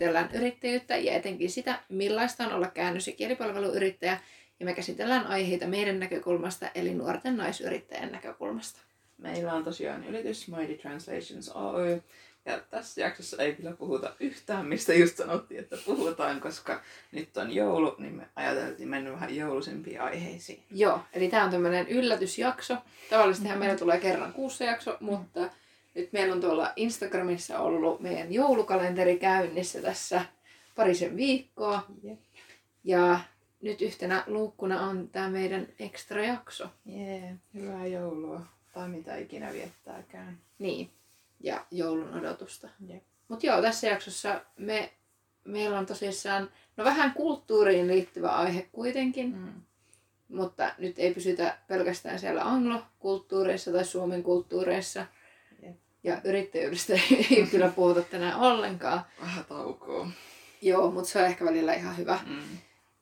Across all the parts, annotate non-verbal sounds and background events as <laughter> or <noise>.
Käsitellään yrittäjyyttä ja etenkin sitä, millaista on olla käännös- ja kielipalveluyrittäjä, ja me käsitellään aiheita meidän näkökulmasta, eli nuorten naisyrittäjän näkökulmasta. Meillä on tosiaan yritys Mighty Translations Oy, ja tässä jaksossa ei kyllä puhuta yhtään, mistä just sanottiin, että puhutaan, koska nyt on joulu, niin me ajateltiin mennä vähän jouluisempiin aiheisiin. Joo, eli tämä on tämmöinen yllätysjakso. Tavallisestihan meillä tulee kerran kuussa jakso, mutta nyt meillä on tuolla Instagramissa ollut meidän joulukalenteri käynnissä tässä parisen viikkoa. Jep. Ja nyt yhtenä luukkuna on tämä meidän extra jakso. Jee, hyvää joulua. Tai mitä ikinä viettääkään. Niin, ja joulun odotusta. Jep. Mutta joo, tässä jaksossa me, meillä on tosissaan no vähän kulttuuriin liittyvä aihe kuitenkin, Mm. mutta nyt ei pysytä pelkästään siellä anglokulttuureissa tai suomen kulttuureissa. Ja yrittäjyydestä <laughs> ei kyllä puhuta tänään ollenkaan. Vähän taukoa. Joo, mutta se on ehkä välillä ihan hyvä. Mm.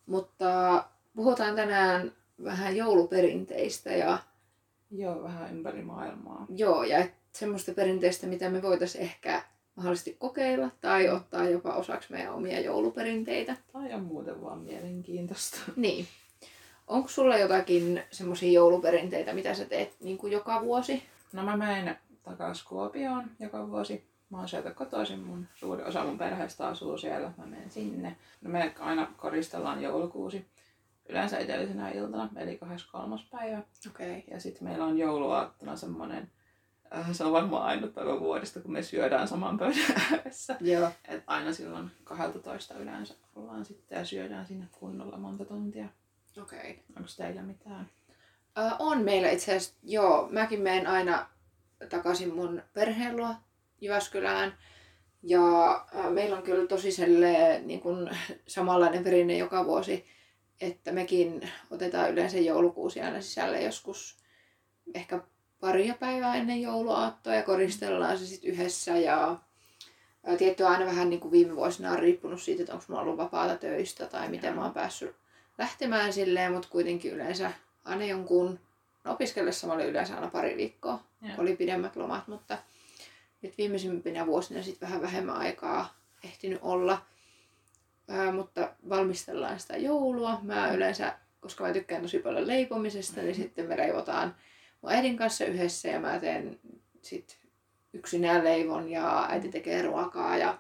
Mutta puhutaan tänään vähän jouluperinteistä ja Joo, vähän ympäri maailmaa. joo, ja et semmoista perinteistä, mitä me voitaisiin ehkä mahdollisesti kokeilla tai ottaa jopa osaksi meidän omia jouluperinteitä. Tai on muuten vaan mielenkiintoista. <laughs> Niin. Onko sulla jotakin semmoisia jouluperinteitä, mitä sä teet niin kuin joka vuosi? No mä menen takaisin Kuopioon joka vuosi. Mä oon sieltä kotoisin, mun suuri osa mun perheestä asuu siellä, mä menen sinne. No me aina koristellaan joulukuusi yleensä edellisenä iltana, eli 23. päivä. Okei. Okay. Ja sitten meillä on jouluaattona semmonen, äh, se on varmaan ainut päivä vuodesta, kun me syödään saman pöydän <laughs> ääressä. Joo. Et aina silloin 12 yleensä ollaan sitten ja syödään sinne kunnolla monta tuntia. Okei. Okay. Onko teillä mitään? Uh, on meillä itse asiassa, joo, mäkin menen aina takaisin mun perheen luo Jyväskylään. Ja uh, meillä on kyllä tosi selle, niin kun, <laughs> samanlainen perinne joka vuosi, että mekin otetaan yleensä joulukuusi aina sisälle joskus ehkä paria päivää ennen jouluaattoa ja koristellaan se sitten yhdessä. Ja ää, tietty aina vähän niin kuin viime vuosina on riippunut siitä, että onko mulla ollut vapaata töistä tai miten mä oon päässyt lähtemään silleen, mutta kuitenkin yleensä aina jonkun, no opiskellessa mä olin yleensä aina pari viikkoa, Joo. oli pidemmät lomat, mutta nyt viimeisimpinä vuosina sitten vähän vähemmän aikaa ehtinyt olla. Ää, mutta valmistellaan sitä joulua. Mä yleensä, koska mä tykkään tosi paljon leipomisesta, niin sitten me leivotaan mun äidin kanssa yhdessä ja mä teen sit yksinään leivon ja äiti tekee ruokaa ja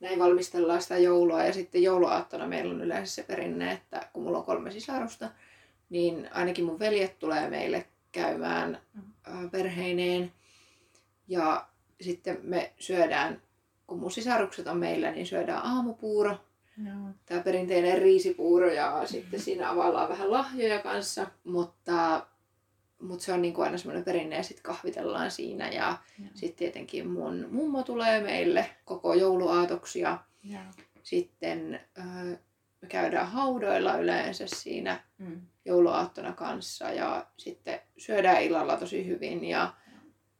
näin valmistellaan sitä joulua. Ja sitten jouluaattona meillä on yleensä se perinne, että kun mulla on kolme sisarusta, niin ainakin mun veljet tulee meille käymään ää, perheineen. Ja sitten me syödään, kun mun sisarukset on meillä, niin syödään aamupuuro. Joo. Tämä perinteinen riisipuuro ja sitten siinä availlaan vähän lahjoja kanssa. Mutta, mutta se on niin kuin aina semmoinen perinne ja sitten kahvitellaan siinä. Ja Joo. sitten tietenkin mun mummo tulee meille koko jouluaatoksi ja Joo. sitten öö, me käydään haudoilla yleensä siinä Mm. Jouluaattona kanssa ja sitten syödään illalla tosi hyvin ja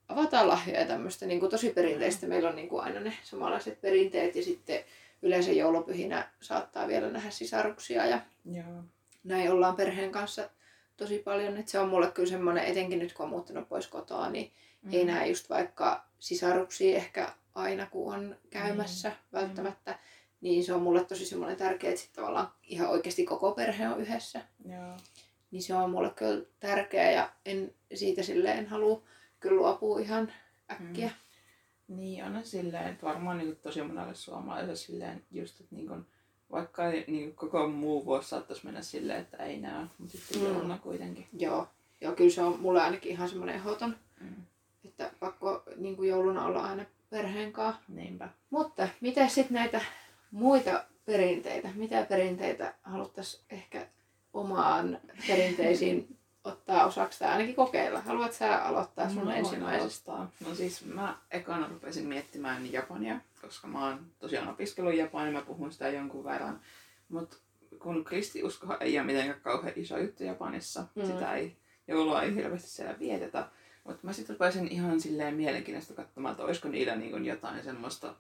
avataan lahjoja ja tämmöistä niin kuin tosi perinteistä. Meillä on niin kuin aina ne samanlaiset perinteet ja sitten yleensä joulupyhinä saattaa vielä nähdä sisaruksia ja Joo. näin ollaan perheen kanssa tosi paljon. Et se on mulle kyllä semmoinen, etenkin nyt kun on muuttanut pois kotoa, niin mm. ei näe just vaikka sisaruksia ehkä aina kun on käymässä Niin. välttämättä. Niin se on mulle tosi semmoinen tärkeä, että sitten tavallaan ihan oikeasti koko perhe on yhdessä. Joo. Niin se on mulle kyllä tärkeä ja en siitä silleen halua kyllä luopua ihan äkkiä. Niin, on silleen, että varmaan niin tosi monelle suomalaiselle silleen just, että niin kuin, vaikka ei, niin koko muu vuosi saattaisi mennä silleen, että ei näe, mutta sitten Mm. mm. jouluna kuitenkin. Joo. Joo, kyllä se on mulle ainakin ihan semmoinen ehdoton, Mm. että pakko niin kuin jouluna olla aina perheen kanssa. Niinpä. Mutta mitä sitten näitä muita perinteitä? Mitä perinteitä haluttaisiin ehkä omaan perinteisiin ottaa osaksi tai ainakin kokeilla? Haluat sä aloittaa sun No, ensimmäisestä? No siis mä ekana rupesin miettimään Japania, koska mä oon tosiaan opiskellut Japania, mä puhun sitä jonkun verran. Mutta kun kristiusko ei ole mitenkään kauhean iso juttu Japanissa, mm. sitä ei, joulua ei hirveästi siellä vietetä. Mutta mä sitten rupesin ihan silleen mielenkiinnosta katsomaan, että olisiko niillä niin jotain semmoista,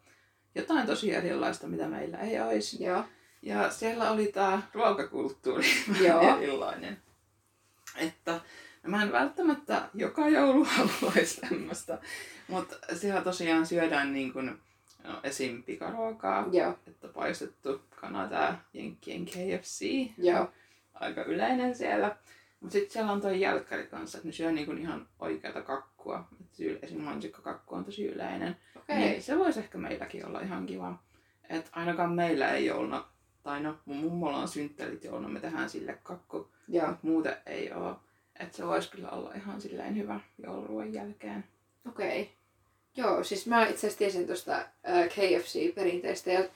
jotain tosi erilaista, mitä meillä ei olisi. Joo. Ja siellä oli tämä ruokakulttuuri <laughs> Joo. erilainen. Että no mä en välttämättä joka joulu <laughs> haluaisi tämmöistä, mutta siellä tosiaan syödään niin kuin, No, esim. pikaruokaa, Joo, että paistettu Kanada, Jenkkien KFC. joo. Aika yleinen siellä. Mutta sitten siellä on toi jälkkäri kanssa, että ne syö niinku ihan oikeata kakkua. Et syy- esim. mansikkakakku on tosi yleinen. Okei. Niin, se voisi ehkä meilläkin olla ihan kiva. Et ainakaan meillä ei jouluna, tai no mun mummolla on synttärit jouluna, me tehdään sille kakku. Joo, Mut muuten ei oo. Että se voisi kyllä olla ihan silleen hyvä jouluruoan jälkeen. okei. Joo, siis mä itse asiassa tiesin tuosta KFC-perinteestä ja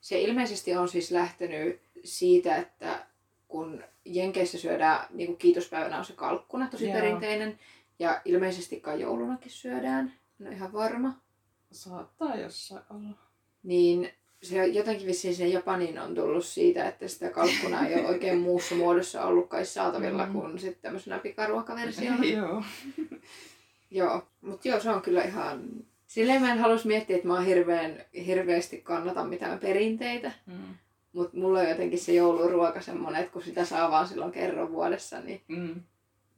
se ilmeisesti on siis lähtenyt siitä, että kun Jenkeissä syödään, niin kuin kiitospäivänä on se kalkkuna, tosi Joo. perinteinen, ja ilmeisesti kai joulunakin syödään, en ole ihan varma, Saattaa jossain olla. niin se jotenkin vissiin se Japaniin on tullut siitä, että sitä kalkkunaa ei ole oikein <laughs> muussa muodossa ollut kai saatavilla Mm. kuin sitten tämmöisenä pikaruokaversiona. <laughs> Joo. <laughs> Joo, mutta joo, se on kyllä ihan... Silleen mä en halus miettiä, että mä oon hirveän, hirveästi kannata mitään perinteitä. Mm. Mutta mulla on jotenkin se jouluruoka semmonen, että kun sitä saa vaan silloin kerran vuodessa, niin Mm.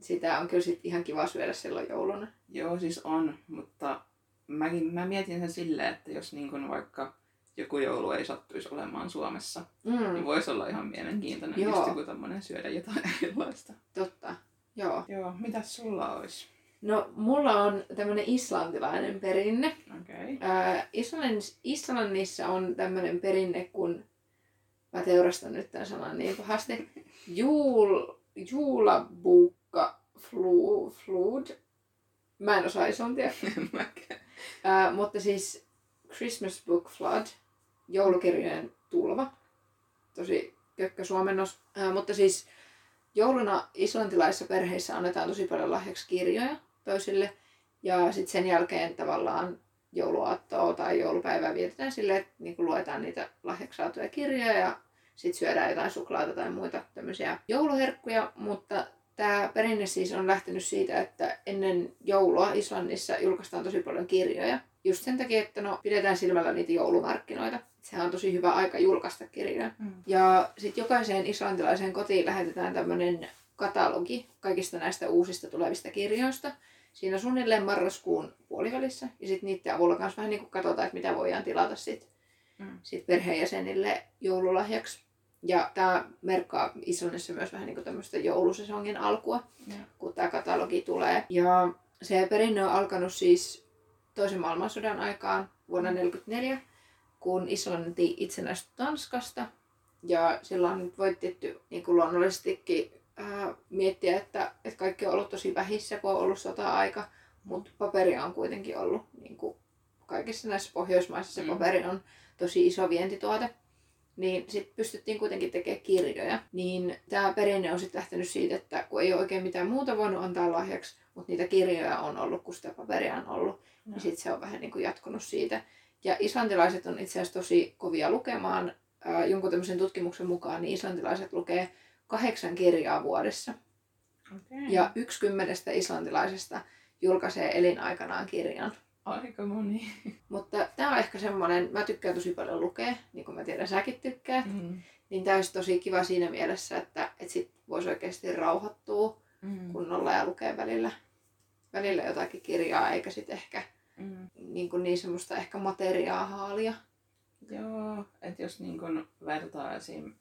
sitä on kyllä sit ihan kiva syödä silloin jouluna. Joo, siis on, mutta mäkin, mä mietin sen silleen, että jos niin kun vaikka joku joulu ei sattuisi olemaan Suomessa, niin Mm, voisi olla ihan mielenkiintoinen Joo. just joku tämmönen syödä jotain <laughs> erilaista. totta. Joo. Joo, mitäs sulla olisi? No, mulla on tämmönen islantilainen perinne. Okei. Okay. Ää, Islannissa, Islannissa on tämmönen perinne, kun mä teurastan nyt tämän sanan niin pahasti. <laughs> Juul, juulabuukka flu, flood. Mä en osaa islantia. <laughs> Ää, mutta siis Christmas Book Flood, joulukirjojen tulva. Tosi kökkö suomennos. Ää, mutta siis jouluna islantilaisissa perheissä annetaan tosi paljon lahjaksi kirjoja toisille. Ja sitten sen jälkeen tavallaan jouluaattoa tai joulupäivää vietetään silleen, että niin luetaan niitä lahjaksi saatuja kirjoja ja sitten syödään jotain suklaata tai muita tämmöisiä jouluherkkuja. Mutta tämä perinne siis on lähtenyt siitä, että ennen joulua Islannissa julkaistaan tosi paljon kirjoja. Just sen takia, että no, pidetään silmällä niitä joulumarkkinoita. Sehän on tosi hyvä aika julkaista kirjoja. Mm. Ja sitten jokaiseen islantilaiseen kotiin lähetetään tämmöinen katalogi kaikista näistä uusista tulevista kirjoista. Siinä suunnilleen marraskuun puolivälissä. Ja sitten niiden avulla myös vähän niin kuin katsotaan, että mitä voidaan tilata sitten Mm. sit perheenjäsenille joululahjaksi. Ja tämä merkkaa Islannissa myös vähän niin tämmöistä joulusesongin alkua, Joo. kun tämä katalogi tulee. Ja se perinne on alkanut siis toisen maailmansodan aikaan vuonna 1944, kun Islanti itsenäistyi Tanskasta. Ja silloin on nyt voitettu niin kuin luonnollisestikin ää, miettiä, että, että kaikki on ollut tosi vähissä, kun on ollut sota-aika. Mutta paperia on kuitenkin ollut niin kuin kaikissa näissä Pohjoismaissa se Mm. paperi on tosi iso vientituote. Niin sitten pystyttiin kuitenkin tekemään kirjoja. Niin tämä perinne on sitten lähtenyt siitä, että kun ei ole oikein mitään muuta voinut antaa lahjaksi, mutta niitä kirjoja on ollut, kun sitä paperia on ollut, Joo. niin sitten se on vähän niin kuin jatkunut siitä. Ja islantilaiset on itse asiassa tosi kovia lukemaan. Ää, jonkun tämmöisen tutkimuksen mukaan niin islantilaiset lukee kahdeksan kirjaa vuodessa. Okay. Ja yksi kymmenestä islantilaisesta julkaisee elinaikanaan kirjan. Aika moni. Mutta tämä on ehkä semmoinen, mä tykkään tosi paljon lukea, niin kuin mä tiedän säkin tykkäät. Mm. Niin tämä olisi tosi kiva siinä mielessä, että, että sit voisi oikeasti rauhoittua Mm. kunnolla ja lukea välillä, välillä jotakin kirjaa, eikä sitten ehkä Mm. niin, kuin niin semmoista ehkä materiaa haalia. Joo, että jos niin kun vertaa esim.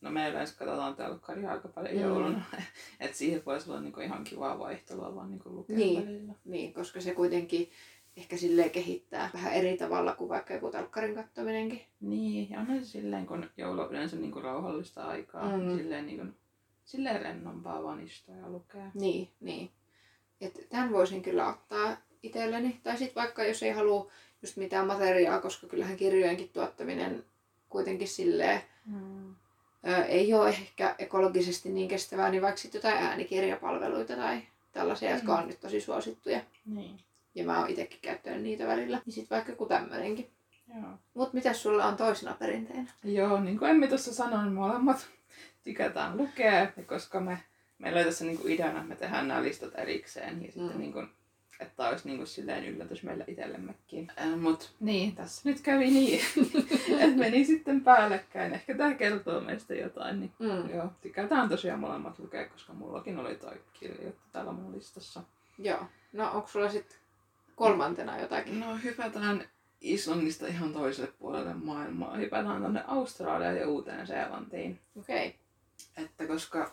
No me yleensä katsotaan telkkaria aika paljon Mm. jouluna. <laughs> että siihen voisi olla niin ihan kivaa vaihtelua vaan niin lukea Niin. välillä. Niin, koska se kuitenkin ehkä silleen kehittää vähän eri tavalla kuin vaikka joku telkkarin kattominenkin. Niin, ja on se silleen, kun joulu on yleensä niin kuin rauhallista aikaa. Mm. Silleen, niin kuin, silleen rennompaa vaan istua ja lukea. Niin, niin. Et tämän voisin kyllä ottaa itselleni. Tai sitten vaikka jos ei halua just mitään materiaa, koska kyllähän kirjojenkin tuottaminen kuitenkin silleen Mm. ö, ei ole ehkä ekologisesti niin kestävää, niin vaikka sitten jotain äänikirjapalveluita tai tällaisia, mm. jotka on nyt tosi suosittuja. Niin, Ja mä oon itsekin käyttänyt niitä välillä. Niin sitten vaikka joku tämmöinenkin. Mut mitäs sulla on toisena perinteenä? Joo, niin kuin Emmi tuossa sanoi, niin molemmat tykätään lukea. Koska me, meillä oli tässä niin kuin ideana, että me tehdään nämä listat erikseen. Ja sitten Mm. niin kuin, että tämä olisi niin kuin silleen yllätys meille itsellemmekin. Äh, Mutta niin, tässä nyt kävi niin, <laughs> että meni sitten päällekkäin. Ehkä tämä kertoo meistä jotain. Niin, Mm. joo, tykätään tosiaan molemmat lukea, koska mullakin oli toi kirjoittu täällä mun listassa. Joo. No onko sulla sitten kolmantena jotakin? No hypätään Islannista ihan toiselle puolelle maailmaa. Hypätään tonne Australiaan ja Uuteen Seelantiin. Okei. Okay. Että koska,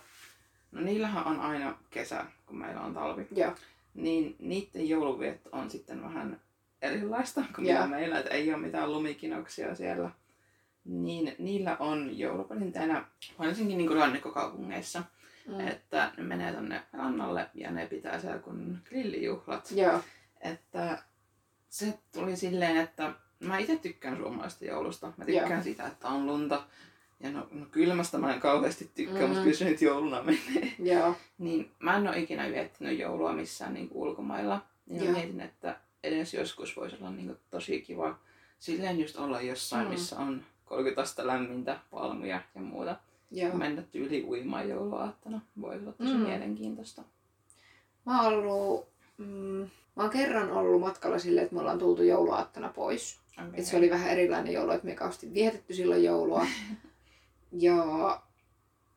no niillähän on aina kesä, kun meillä on talvi. Joo. Niin niiden jouluvietto on sitten vähän erilaista kuin mitä meillä, että ei ole mitään lumikinoksia siellä. Niin niillä on jouluperinteenä, varsinkin niin rannikkokaupungeissa, Mm. että ne menee tonne rannalle ja ne pitää siellä kun grillijuhlat. Joo. Että se tuli silleen, että mä itse tykkään suomalaisesta joulusta. Mä tykkään Joo. sitä, että on lunta. Ja no, no kylmästä mä en kauheasti tykkää, mm. mutta kyllä se nyt jouluna menee. Joo. Niin mä en ole ikinä viettänyt joulua missään niin ulkomailla. Niin mä Joo. mietin, että edes joskus voisi olla niin tosi kiva silleen just olla jossain, Mm. missä on 30 astetta lämmintä, palmuja ja muuta. Joo. Mennä tyyli uimaan jouluaattona. Voisi olla tosi Mm. mielenkiintoista. Mä oon ollut, mm, mä oon kerran ollut matkalla silleen, että me ollaan tultu jouluaattona pois. Okay. Et se oli vähän erilainen joulu, että me kauheasti vietetty silloin joulua. <laughs> ja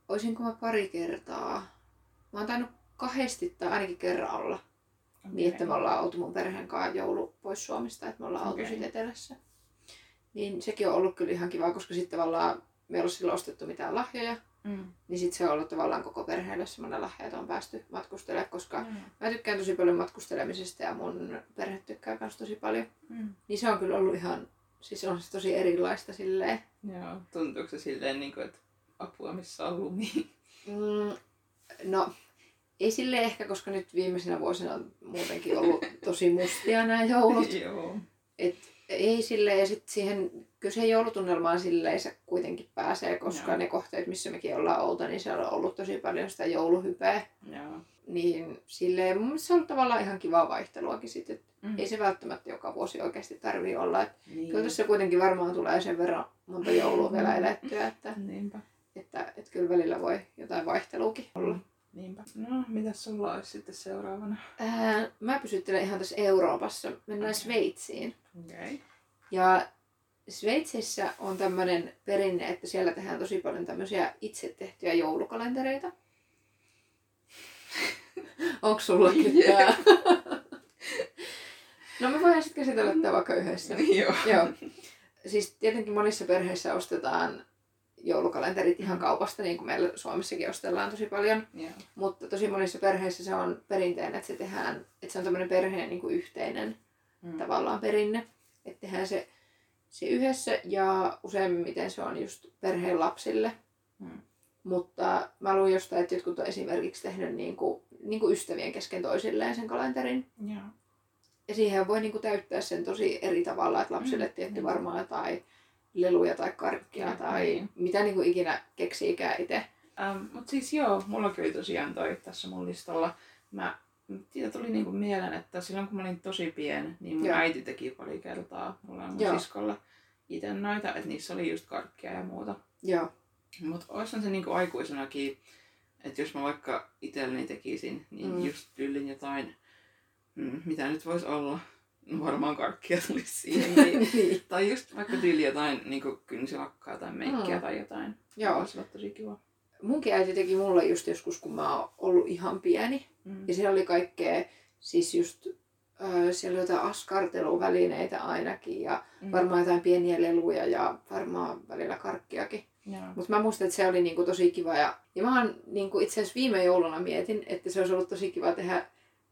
olisinko mä pari kertaa, mä oon tainnut kahdesti tai ainakin kerran olla. okay. Niin, että me ollaan oltu mun perheen kanssa joulu pois Suomesta, että me ollaan oltu Okei. sit etelässä. Niin sekin on ollut kyllä ihan kiva, koska sitten tavallaan me ei ollut silloin ostettu mitään lahjoja. Mm. Niin sitten se on ollut tavallaan koko perheelle semmoinen lahja, että on päästy matkustelemaan, koska Mm. mä tykkään tosi paljon matkustelemisesta ja mun perhe tykkää myös tosi paljon. Mm. Niin se on kyllä ollut ihan, siis on se tosi erilaista silleen. Joo, tuntuuko se silleen, niin kuin, että apua missä on lumi? Mm, no, ei sille ehkä, koska nyt viimeisenä vuosina on muutenkin ollut <laughs> tosi mustia nämä joulut. Joo. Et ei sille ja sitten siihen, kyllä siihen joulutunnelmaan silleen se kuitenkin pääsee, koska Joo. ne kohteet, missä mekin ollaan oltu, niin siellä on ollut tosi paljon sitä jouluhypeä. Joo. Niin silleen, mun mielestä se on ollut tavallaan ihan kivaa vaihteluakin sitten. Mm. Ei se välttämättä joka vuosi oikeasti tarvii olla. Et Niin. kyllä tässä kuitenkin varmaan tulee sen verran monta joulua vielä elettyä, että, Niinpä. että, että kyllä välillä voi jotain vaihteluukin olla. Niinpä. No, mitäs sulla olisi sitten seuraavana? Ää, mä pysyttelen ihan tässä Euroopassa. Mennään Okei. Sveitsiin. Okei. Okay. Ja Sveitsissä on tämmöinen perinne, että siellä tehdään tosi paljon tämmöisiä itse tehtyjä joulukalentereita. Onko sullakin tää? No me voidaan sitten käsitellä tämä vaikka yhdessä. <laughs> Joo. Joo. Siis tietenkin monissa perheissä ostetaan joulukalenterit ihan kaupasta, niin kuin meillä Suomessakin ostellaan tosi paljon. Joo. Mutta tosi monissa perheissä se on perinteinen, että se tehdään, että se on tämmöinen perheen niin kuin yhteinen Mm. tavallaan perinne. Että tehdään se, se yhdessä ja useimmiten se on just perheen lapsille. Mm. Mutta mä luin jostain, että jotkut on esimerkiksi tehnyt niin kuin, niin kuin ystävien kesken toisilleen sen kalenterin. Joo. Ja siihen voi niin kuin täyttää sen tosi eri tavalla, että lapsille Mm, tietty niin. varmaan jotain leluja tai karkkia Ja, tai niin. mitä niin kuin ikinä keksiikään itse. Ähm, Mutta siis joo, mulla oli tosiaan toi tässä mun listalla. Mä, siitä tuli niinku mieleen, että silloin kun mä olin tosi pieni, niin mun Joo. äiti teki pari kertaa mulle ja mun Joo. siskolle itse noita, että niissä oli just karkkia ja muuta. Joo. Mutta olisihan se niinku aikuisenakin, että jos mä vaikka itselleni tekisin, niin Mm. just tyllin jotain, mm, mitä nyt voisi olla, no varmaan karkkia tulisi siihen. Niin, <laughs> niin. tai just vaikka tyyli jotain niinku kynsilakkaa tai meikkiä Mm. tai jotain. Joo. Olla tosi kiva. Munkin äiti teki mulle just joskus, kun mä oon ollut ihan pieni. Mm. Ja siellä oli kaikkea, siis just ö, siellä oli jotain askarteluvälineitä ainakin ja Mm. varmaan jotain pieniä leluja ja varmaan välillä karkkiakin. Mutta mä muistan, että se oli niinku tosi kiva. Ja, ja mä niinku itse asiassa viime jouluna mietin, että se olisi ollut tosi kiva tehdä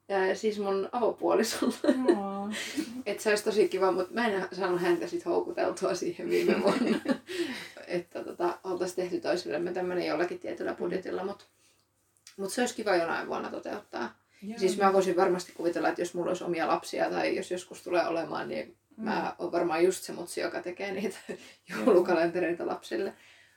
ää, siis mun avopuolisolle. <laughs> Että se olisi tosi kiva, mutta mä en saanut häntä sit houkuteltua siihen viime vuonna. <laughs> että tota, oltaisiin tehty toisillemme tämmöinen jollakin tietyllä budjetilla, mutta mut se olisi kiva jonain vuonna toteuttaa. Joo. Siis mä voisin varmasti kuvitella, että jos mulla olisi omia lapsia tai jos joskus tulee olemaan, niin Mm. mä oon varmaan just se mutsi, joka tekee niitä <laughs> joulukalentereita lapsille.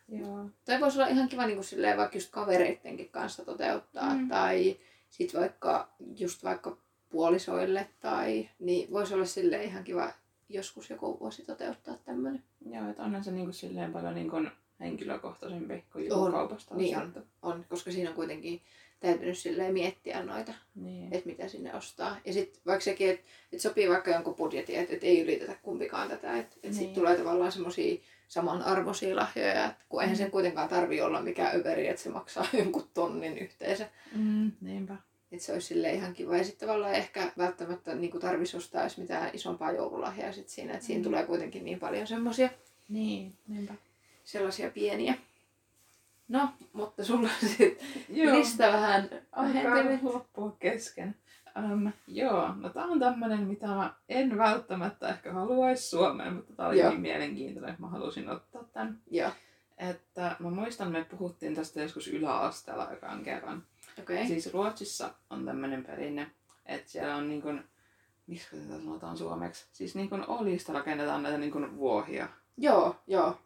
Joo. Tai voisi olla ihan kiva niin kuin silleen, vaikka just kavereittenkin kanssa toteuttaa. Mm. Tai sit vaikka just vaikka puolisoille. Tai, niin voisi olla sille ihan kiva joskus joku vuosi toteuttaa tämmöinen. Joo, että onhan se niinku silleen paljon niinku henkilökohtaisempi kuin On. joku kaupasta Niin ostettu. On, koska siinä on kuitenkin täytynyt silleen miettiä noita, Niin. että mitä sinne ostaa. Ja sitten vaikka sekin, että et sopii vaikka jonkun budjetin, että et ei ylitetä kumpikaan tätä. Että et Niin. sitten tulee tavallaan semmoisia samanarvoisia lahjoja, että kun eihän Mm. sen kuitenkaan tarvi olla mikään överi, että se maksaa <laughs> jonkun tonnin yhteensä. Mm, niinpä. Että se olisi sille ihan kiva. Ja sitten tavallaan ehkä välttämättä niin tarvitsisi ostaa edes mitään isompaa joululahjaa sit siinä. Että siinä Mm. tulee kuitenkin niin paljon semmoisia Niin, niinpä. Sellaisia pieniä. No, mutta sulla on sitten lista vähän vähentynyt. loppua kesken. Um, joo, no tää on tämmönen, mitä mä en välttämättä ehkä haluaisi Suomeen, mutta tää oli Joo. niin mielenkiintoinen, että mä halusin ottaa tän. Joo, Että mä muistan, me puhuttiin tästä joskus yläasteella ekan kerran. Okay. Siis Ruotsissa on tämmöinen perinne, että siellä on niin kuin, miksi tätä sanotaan suomeksi, siis niin kuin olista rakennetaan näitä niin kuin vuohia. Joo, joo,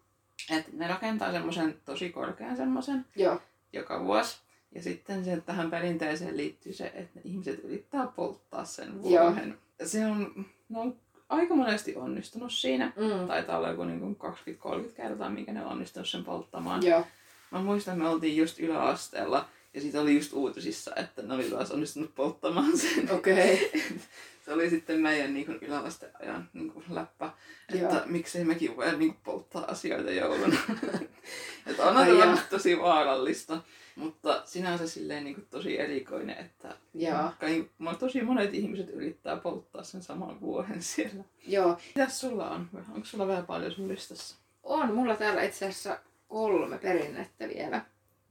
Et ne rakentaa semmoisen tosi korkean semmoisen joka vuosi. Ja sitten se, tähän perinteeseen liittyy se, että ne ihmiset yrittää polttaa sen vuohen. Se on, ne on aika monesti onnistunut siinä. Mm. Taitaa olla joku niin 20-30 kertaa, minkä ne on onnistunut sen polttamaan. Joo, Mä muistan, että me oltiin just yläasteella ja siitä oli just uutisissa, että ne oli taas onnistunut polttamaan sen. okei. <laughs> Okay. Se oli sitten meidän niin kuin yläasteajan niin kuin läppä, että Joo. miksei mekin voi niin kuin, polttaa asioita jouluna. <laughs> että on tämä tosi vaarallista, mutta sinänsä silleen niin kuin, tosi erikoinen, että Joo, mo- tosi monet ihmiset yrittää polttaa sen saman vuohen siellä. joo. Mitäs sulla on? Onko sulla vielä paljon sun listassa? On mulla täällä itse asiassa kolme perinnettä vielä.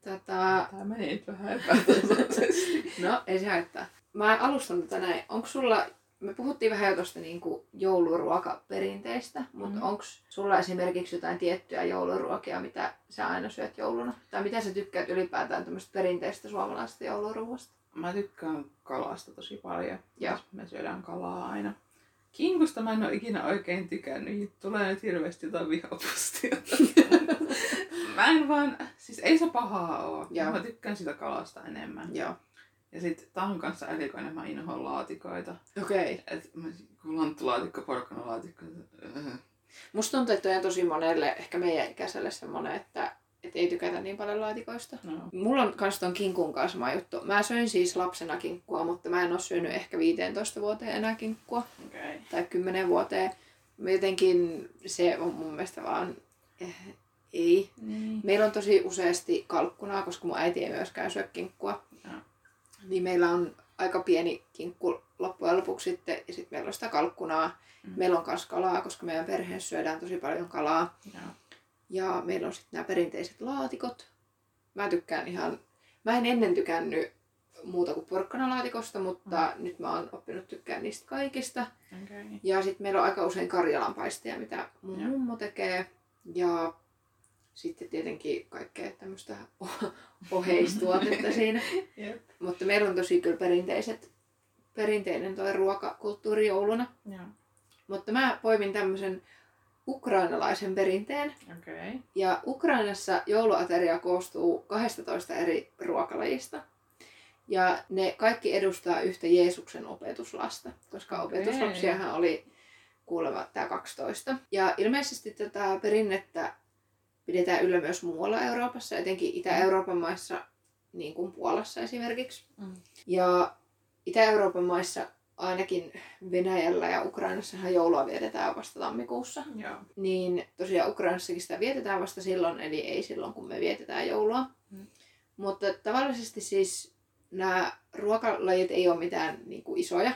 Tota, Tää meni nyt vähän epätasaisesti. <laughs> no, ei se haittaa. Mä alustan tätä näin. Onko sulla, me puhuttiin vähän jo tuosta niinku jouluruokaperinteistä, mutta Mhm. mm. onko sulla esimerkiksi jotain tiettyjä jouluruokia, mitä sä aina syöt jouluna? Tai mitä sä tykkäät ylipäätään tämmöistä perinteistä suomalaisesta jouluruoasta? Mä tykkään kalasta tosi paljon. Joo. Me syödään kalaa aina. Kinkusta mä en ole ikinä oikein tykännyt. Tulee nyt hirveästi jotain vihapostia. <laughs> mä en vaan, siis ei se pahaa oo. Joo. Mä tykkään sitä kalasta enemmän. Joo. Ja sit tää on kanssa erikoinen, mä inhoan laatikoita. Okei. Okay. Et lanttulaatikko, porkkanalaatikko, äh. Musta tuntuu, että on tosi monelle, ehkä meidän ikäiselle semmonen, että et ei tykätä niin paljon laatikoista. no. Mulla on kans ton kinkun kanssa sama juttu. Mä söin siis lapsena kinkkua, mutta mä en oo syönyt ehkä 15 vuoteen enää kinkkua. Okay. Tai 10 vuoteen. Jotenkin se on mun mielestä vaan eh, ei. Niin. Meillä on tosi useasti kalkkunaa, koska mun äiti ei myöskään syö kinkkua. Niin meillä on aika pieni kinkku loppujen lopuksi sitten. Ja sitten meillä on sitä kalkkunaa. Mm. Meillä on myös kalaa, koska meidän perheessä syödään tosi paljon kalaa. Joo. Ja meillä on sitten nämä perinteiset laatikot. Mä tykkään ihan... Mä en ennen tykännyt muuta kuin porkkanalaatikosta, mutta mm. nyt mä oon oppinut tykkään niistä kaikista. Okei. Ja sitten meillä on aika usein karjalanpaisteja, mitä mun Joo. mummo tekee. Ja sitten tietenkin kaikkea tämmöistä <laughs> oheistuotetta siinä. <laughs> Jep. Mutta meillä on tosi kyllä perinteiset, perinteinen toi ruokakulttuuri jouluna. Joo. Mutta mä poimin tämmöisen ukrainalaisen perinteen. Okei. Ja Ukrainassa jouluateria koostuu 12 eri ruokalajista. Ja ne kaikki edustaa yhtä Jeesuksen opetuslasta, koska Okei. opetuslapsiahan oli kuulemma tämä 12. Ja ilmeisesti tätä perinnettä pidetään yllä myös muualla Euroopassa, etenkin Itä-Euroopan maissa, niin kuin Puolassa esimerkiksi. Mm. Ja Itä-Euroopan maissa, ainakin Venäjällä ja Ukrainassahan joulua vietetään vasta tammikuussa Joo. niin tosiaan Ukrainassakin sitä vietetään vasta silloin, eli ei silloin kun me vietetään joulua. Mm. Mutta tavallisesti siis nämä ruokalajit ei ole mitään niin kuin isoja,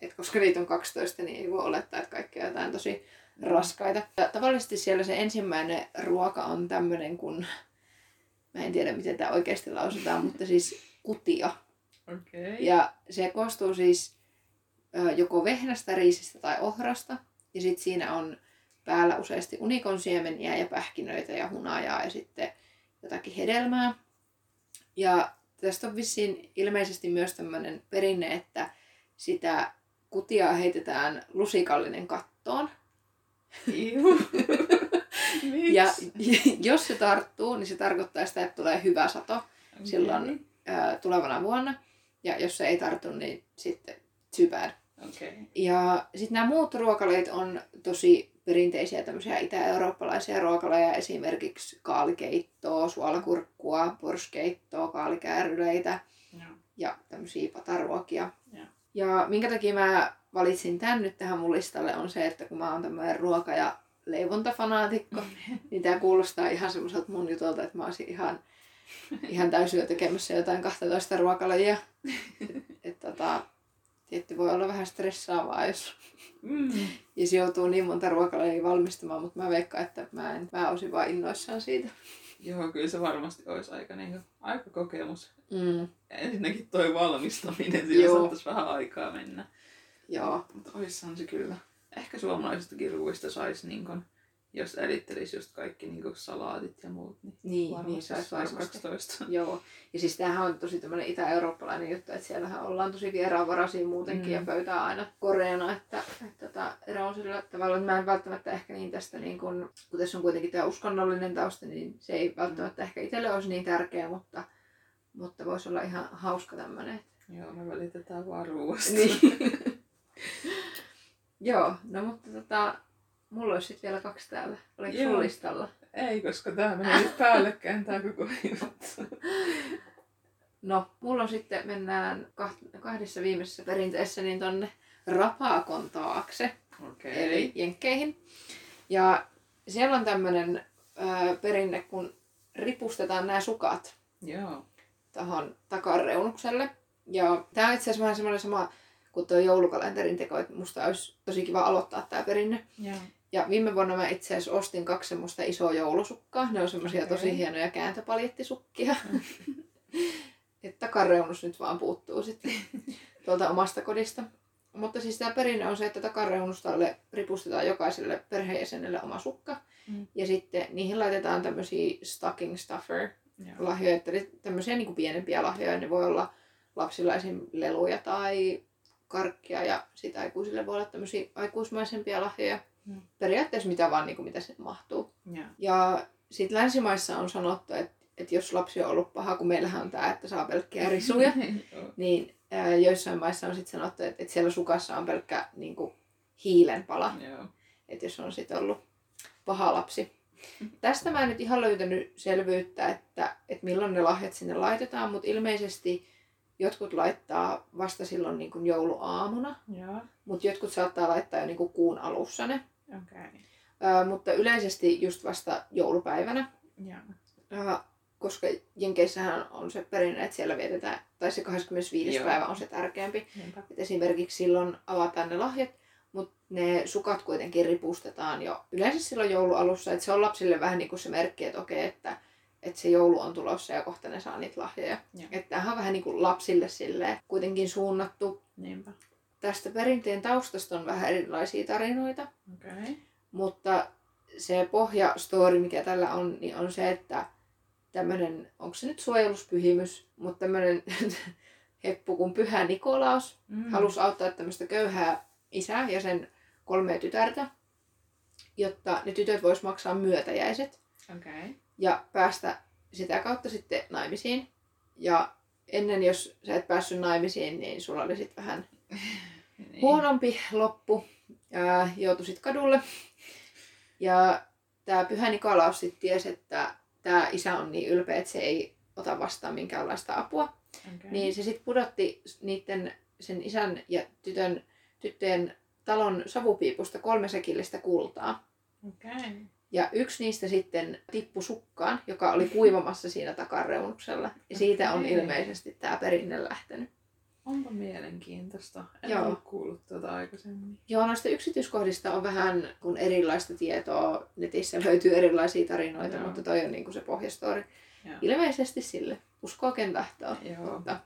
et koska niitä on 12, niin ei voi olettaa, että kaikki on jotain tosi raskaita. Ja tavallisesti siellä se ensimmäinen ruoka on tämmöinen kuin, mä en tiedä miten tämä oikeasti lausutaan, mutta siis kutia. Okei. Ja se koostuu siis joko vehnästä, riisistä tai ohrasta. Ja sitten siinä on päällä useasti unikon siemeniä ja pähkinöitä ja hunajaa ja sitten jotakin hedelmää. Ja tästä on vissiin ilmeisesti myös tämmöinen perinne, että sitä kutia heitetään lusikallinen kattoon. <laughs> Ja <laughs> jos se tarttuu, niin se tarkoittaa sitä, että tulee hyvä sato Okei. silloin ää, tulevana vuonna. Ja jos se ei tartu, niin sitten too bad. Okei. Ja sitten nämä muut ruokalajit on tosi perinteisiä tämmöisiä itä-eurooppalaisia ruokalajeja, esimerkiksi kaalikeittoa, suolakurkkua, porskeittoa, kaalikääryleitä Joo. ja tämmöisiä pataruokia. Joo. Ja minkä takia mä valitsin tän nyt tähän mun listalle on se, että kun mä oon tämmöinen ruoka- ja leivontafanaatikko, <laughs> niin tää kuulostaa ihan semmoiselta mun jutulta, että mä olisin ihan ihan täysillä tekemässä jotain 12 ruokalajia. Et, et, tota, tietty voi olla vähän stressaavaa, jos, Mm. jos joutuu niin monta ruokalajia valmistamaan, mutta mä veikkaan, että mä, en, mä olisin vaan innoissaan siitä. Joo, kyllä se varmasti olisi aika, niin aika kokemus. Mm, Ja ensinnäkin toi valmistaminen, Joo. saattaisi vähän aikaa mennä. Joo, Mutta oissahan se kyllä. Ehkä suomalaisistakin ruuista saisi, niin kun, jos erittelisi just kaikki niin kun salaatit ja muut, niin, niin, varmasti niin saisi varmasti. 12. <laughs> Joo, ja siis tämähän on tosi tämmöinen itä-eurooppalainen juttu, että siellähän ollaan tosi vieraanvaraisia muutenkin Mm. ja pöytää aina koreana, että, että tota, ero on sillä tavalla, että mä en välttämättä ehkä niin tästä, niin kun, kun tässä on kuitenkin tämä uskonnollinen tausta, niin se ei välttämättä ehkä itselle olisi niin tärkeä, mutta, mutta voisi olla ihan hauska tämmöinen. Joo, me välitetään vaan ruuasta. Niin. <laughs> Joo, no mutta tota, mulla olisi sitten vielä kaksi täällä. Oliko Joo. sulla listalla? Ei, koska tää menee nyt päällekkäin tää koko juttu. <laughs> No, mulla on sitten, mennään kahdessa viimeisessä perinteessä niin tonne Rapakon taakse, Okei. eli Jenkkeihin. Ja siellä on tämmönen ö, perinne, kun ripustetaan nämä sukat Joo. tuohon takareunukselle. Ja tää on itse asiassa vähän semmoinen sama kuin tuo joulukalenterin teko, että musta olisi tosi kiva aloittaa tämä perinne. Joo. Ja viime vuonna mä itse asiassa ostin kaksi semmoista isoa joulusukkaa. Ne on semmoisia Okei. tosi hienoja kääntöpaljettisukkia. <laughs> <laughs> että takareunus nyt vaan puuttuu sitten tuolta omasta kodista. Mutta siis tämä perinne on se, että takareunustalle ripustetaan jokaiselle perheenjäsenelle oma sukka. Mm. Ja sitten niihin laitetaan tämmöisiä stocking stuffer lahjoja, eli tämmöisiä niin kuin pienempiä lahjoja. Ne voi olla lapsilla esim. leluja tai karkkia ja sitä aikuisille voi olla tämmöisiä aikuismaisempia lahjoja. Mm. Periaatteessa mitä vaan, niin kuin mitä se mahtuu. Joo. Ja sitten länsimaissa on sanottu, että, että jos lapsi on ollut paha, kun meillähän on tämä, että saa pelkkiä risuja, <laughs> niin ää, joissain maissa on sitten sanottu, että, että siellä sukassa on pelkkä niin kuin, hiilenpala Joo. että jos on sitten ollut paha lapsi. Tästä mä en nyt ihan löytänyt selvyyttä, että, että milloin ne lahjat sinne laitetaan, mutta ilmeisesti jotkut laittaa vasta silloin niin kuin jouluaamuna, Joo. mutta jotkut saattaa laittaa jo niin kuin kuun alussa ne. Okei. Ää, mutta yleisesti just vasta joulupäivänä, Joo. ää, koska Jenkeissähän on se perinne, että siellä vietetään, tai se 25. Joo. päivä on se tärkeämpi. Niinpä. Et esimerkiksi silloin avataan ne lahjat, mutta ne sukat kuitenkin ripustetaan jo yleensä silloin joulualussa. Että se on lapsille vähän niin kuin se merkki, että okei, että, että se joulu on tulossa ja kohta ne saa niitä lahjoja. Että tämähän on vähän niin kuin lapsille silleen kuitenkin suunnattu. Niinpä. Tästä perinteen taustasta on vähän erilaisia tarinoita, Okei. mutta se pohjastori, mikä tällä on, niin on se, että tämmöinen, onko se nyt suojeluspyhimys, mutta tämmöinen <laughs> heppu kuin Pyhä Nikolaus Mm. halusi auttaa tämmöistä köyhää isää ja sen kolmea tytärtä, jotta ne tytöt vois maksaa myötäjäiset Okei. ja päästä sitä kautta sitten naimisiin. Ja ennen jos sä et päässyt naimisiin, niin sulla oli sitten vähän <laughs> Niin. huonompi loppu. Ja joutuisit kadulle. Ja tämä Pyhä Nikolaus sitten tiesi, että tämä isä on niin ylpeä, että se ei ota vastaan minkäänlaista apua. Okei. Niin se sitten pudotti niiden, sen isän ja tytön, tyttöjen talon savupiipusta kolme sekillistä kultaa. Okei. Ja yksi niistä sitten tippui sukkaan, joka oli kuivamassa siinä takareunuksella. Ja siitä on ilmeisesti tämä perinne lähtenyt. Onpa mielenkiintoista. En Joo. ole kuullut tuota aikaisemmin. Joo, noista yksityiskohdista on vähän kun erilaista tietoa. Netissä löytyy erilaisia tarinoita, Joo. mutta toi on niinku se pohjastori. Joo. Ilmeisesti sille. Uskoo ken tahtoo. Joo. Mutta,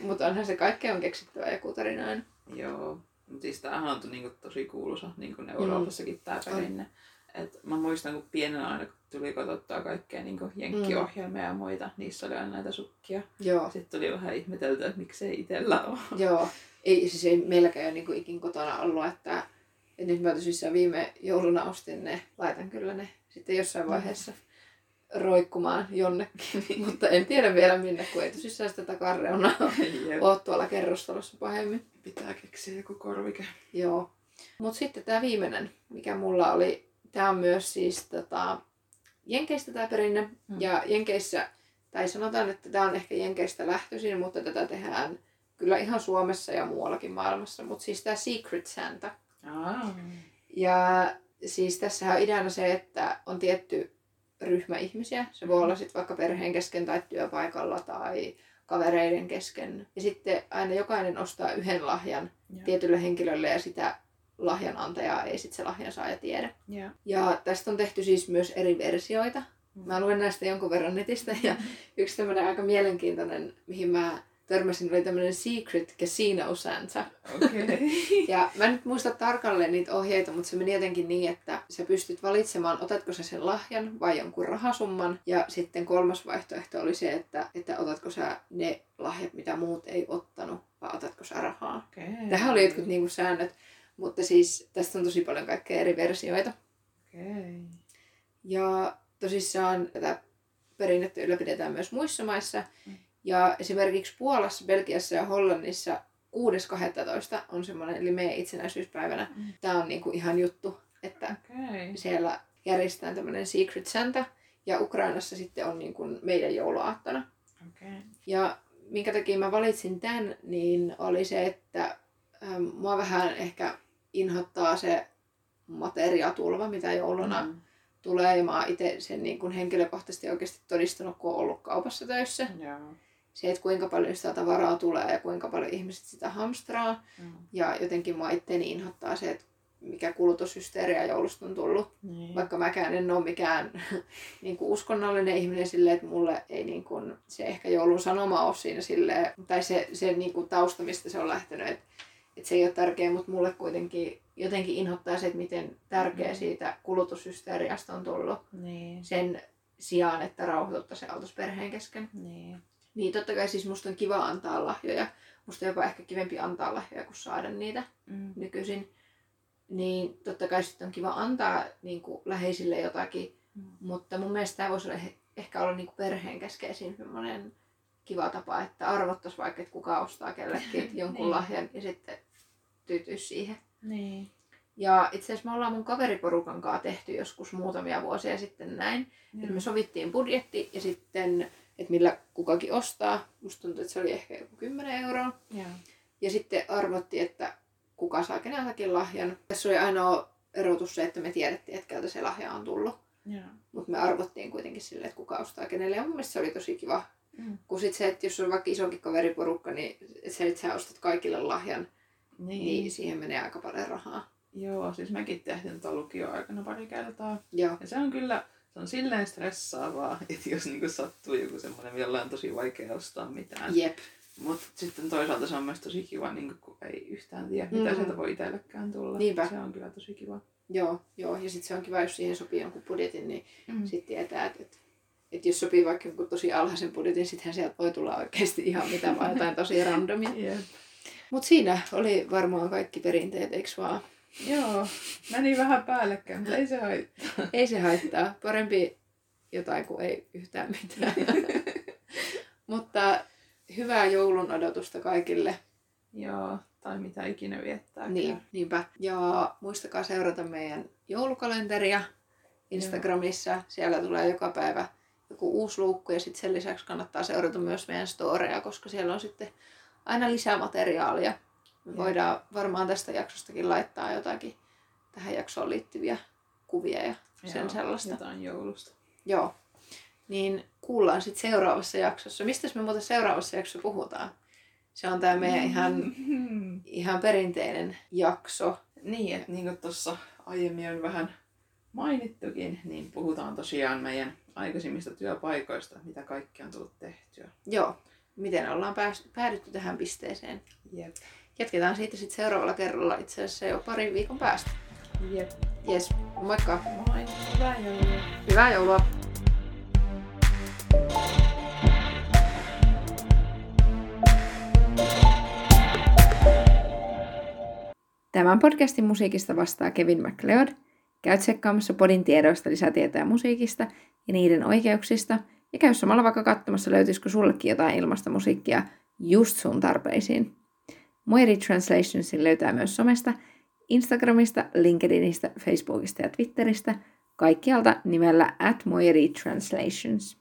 mutta onhan se kaikkea on keksittävä joku tarina aina. Joo. Mutta siis tämähän on niinku tosi kuuluisa niinku Euroopassakin tämä perinne. Et mä muistan, kun pienenä aina kun tuli katsottua kaikkea niinku jenkkiohjelmia ja muita, niissä oli aina näitä sukkia. Joo, Sitten tuli vähän ihmetelty, että miksei itsellä ole. joo. Ei, siis ei meilläkään ole niinku ikin kotona ollut, että, että nyt mä tosissaan viime jouluna ostin ne, laitan kyllä ne sitten jossain vaiheessa roikkumaan jonnekin, <laughs> mutta en tiedä vielä minne, kun ei tosissaan sitä takareunaa <laughs> ole tuolla kerrostalossa pahemmin. Pitää keksiä joku korvike. Joo. Mutta sitten tämä viimeinen, mikä mulla oli, tämä on myös siis tota, Jenkeistä tämä perinne. Mm. Mm. Ja Jenkeissä, tai sanotaan, että tämä on ehkä Jenkeistä lähtöisin, mutta tätä tehdään kyllä ihan Suomessa ja muuallakin maailmassa. Mutta siis tämä Secret Santa. Aa. Ja siis tässä on ideana se, että on tietty ryhmä ihmisiä. Se voi olla sitten vaikka perheen kesken tai työpaikalla tai kavereiden kesken. Ja sitten aina jokainen ostaa yhden lahjan Joo. tietylle henkilölle ja sitä lahjanantajaa ei sitten se lahjan saaja tiedä. Joo. Ja tästä on tehty siis myös eri versioita. Mä luen näistä jonkun verran netistä ja <laughs> yksi tämmöinen aika mielenkiintoinen, mihin mä törmäsin, oli tämmöinen Secret Casino Santa. Okay. <laughs> Ja mä en nyt muista tarkalleen niitä ohjeita, mutta se meni jotenkin niin, että sä pystyt valitsemaan, otatko sä sen lahjan vai jonkun rahasumman. Ja sitten kolmas vaihtoehto oli se, että, että otatko sä ne lahjat, mitä muut ei ottanut, vai otatko sä rahaa. Okay. Tähän oli jotkut niinku säännöt, mutta siis tästä on tosi paljon kaikkea eri versioita. Okay. Ja tosissaan tätä perinnettä ylläpidetään myös muissa maissa. Mm. Ja esimerkiksi Puolassa, Belgiassa ja Hollannissa 6.12. on semmoinen, eli meidän itsenäisyyspäivänä. Mm. Tämä on niinku ihan juttu, että Okay. siellä järjestetään tämmöinen Secret Santa. Ja Ukrainassa sitten on niinku meidän jouluaattona. Okay. Ja minkä takia mä valitsin tämän, niin oli se, että ähm, mua vähän ehkä inhottaa se materiaatulva, mitä jouluna Mm. tulee. Ja mä oon itse sen niin kuin henkilökohtaisesti oikeasti todistanut, kun on ollut kaupassa töissä. Joo. Se, että kuinka paljon sitä tavaraa tulee ja kuinka paljon ihmiset sitä hamstraa. Mm. Ja jotenkin mua itteeni inhottaa se, että mikä kulutushysteeria joulusta on tullut. Niin. Vaikka mäkään en ole mikään <laughs> niin kuin uskonnollinen ihminen silleen, että mulle ei niin kuin, se ehkä joulun sanoma ole siinä silleen, tai se, se niin kuin tausta, mistä se on lähtenyt, että, että se ei ole tärkeä, mutta mulle kuitenkin jotenkin inhottaa se, että miten tärkeä Mm. siitä kulutushysteriasta on tullut Niin. sen sijaan, että rauhoituttaisi se autos perheen kesken. Niin. Niin totta kai siis musta on kiva antaa lahjoja. Musta on jopa ehkä kivempi antaa lahjoja kuin saada niitä Mm. nykyisin. Niin totta kai sitten on kiva antaa niin kuin läheisille jotakin, Mm. mutta mun mielestä tämä voisi olla, ehkä olla niin kuin perheen keskeisin semmoinen kiva tapa, että arvottaisi vaikka, että kuka ostaa kellekin <laughs> jonkun Niin. lahjan ja sitten tyytyisi siihen. Niin. Ja itse asiassa me ollaan mun kaveriporukan kanssa tehty joskus muutamia vuosia sitten näin. Joo. Että me sovittiin budjetti ja sitten, että millä kukakin ostaa. Musta tuntuu, että se oli ehkä joku 10 euroa. Joo. Ja sitten arvottiin, että kuka saa keneltäkin lahjan. Tässä oli ainoa erotus se, että me tiedettiin, että keltä se lahja on tullut. Mutta me arvottiin kuitenkin sille, että kuka ostaa kenelle. Ja mun mielestä se oli tosi kiva. Mm. Kun sit se, että jos on vaikka isonkin kaveriporukka, niin se, että sä ostat kaikille lahjan, Niin. niin siihen menee aika paljon rahaa. Joo, siis mekin tehtiin tuota lukioaikana pari kertaa. Joo. Ja se on kyllä, se on silleen stressaavaa, <laughs> että jos niinku sattuu joku semmoinen, jolla on tosi vaikea ostaa mitään. Jep. Mutta sitten toisaalta se on myös tosi kiva, niin kun ei yhtään tiedä, mitä Mm. sieltä voi itsellekään tulla. Niinpä. Se on kyllä tosi kiva. Joo, joo. Ja sitten se on kiva, jos siihen sopii jonkun budjetin, niin Mm. sitten tietää, että, että, että jos sopii vaikka jonkun tosi alhaisen budjetin, sittenhän sieltä voi tulla oikeasti ihan mitä vaan jotain tosi randomia. <laughs> Jep. Mutta siinä oli varmaan kaikki perinteet, eikö vaan? Joo, meni vähän päällekkäin, mutta ei se haittaa. Ei se haittaa. Parempi jotain kuin ei yhtään mitään. <laughs> Mutta hyvää joulun odotusta kaikille. Joo, tai mitä ikinä viettää. Niin, niinpä. Ja muistakaa seurata meidän joulukalenteria Instagramissa. Siellä tulee joka päivä joku uusi luukku ja sitten sen lisäksi kannattaa seurata myös meidän storeja, koska siellä on sitten aina lisää materiaalia. Me Joo. voidaan varmaan tästä jaksostakin laittaa jotakin tähän jaksoon liittyviä kuvia ja sen Joo, sellaista. Jotain joulusta. Joo. Niin kuullaan sitten seuraavassa jaksossa. Mistä me muuten seuraavassa jaksossa puhutaan? Se on tämä meidän ihan, Mm. <laughs> ihan perinteinen jakso. Niin, että niin kuin tuossa aiemmin on vähän mainittukin, niin puhutaan tosiaan meidän aikaisemmista työpaikoista, mitä kaikki on tullut tehtyä. Joo. Miten ollaan päästy, päädytty tähän pisteeseen? Jep. Jatketaan siitä sitten seuraavalla kerralla itse asiassa jo parin viikon päästä. Jep. Jes, moikka! Moi. Hyvää joulua. Hyvää joulua! Tämän podcastin musiikista vastaa Kevin MacLeod. Käy tsekkaamassa podin tiedoista lisätietoja musiikista ja niiden oikeuksista. Ja käy samalla vaikka katsomassa, löytyisikö sullekin jotain ilmasta musiikkia just sun tarpeisiin. Moiri Translationsin löytää myös somesta, Instagramista, LinkedInistä, Facebookista ja Twitteristä, kaikkialta nimellä at Translations.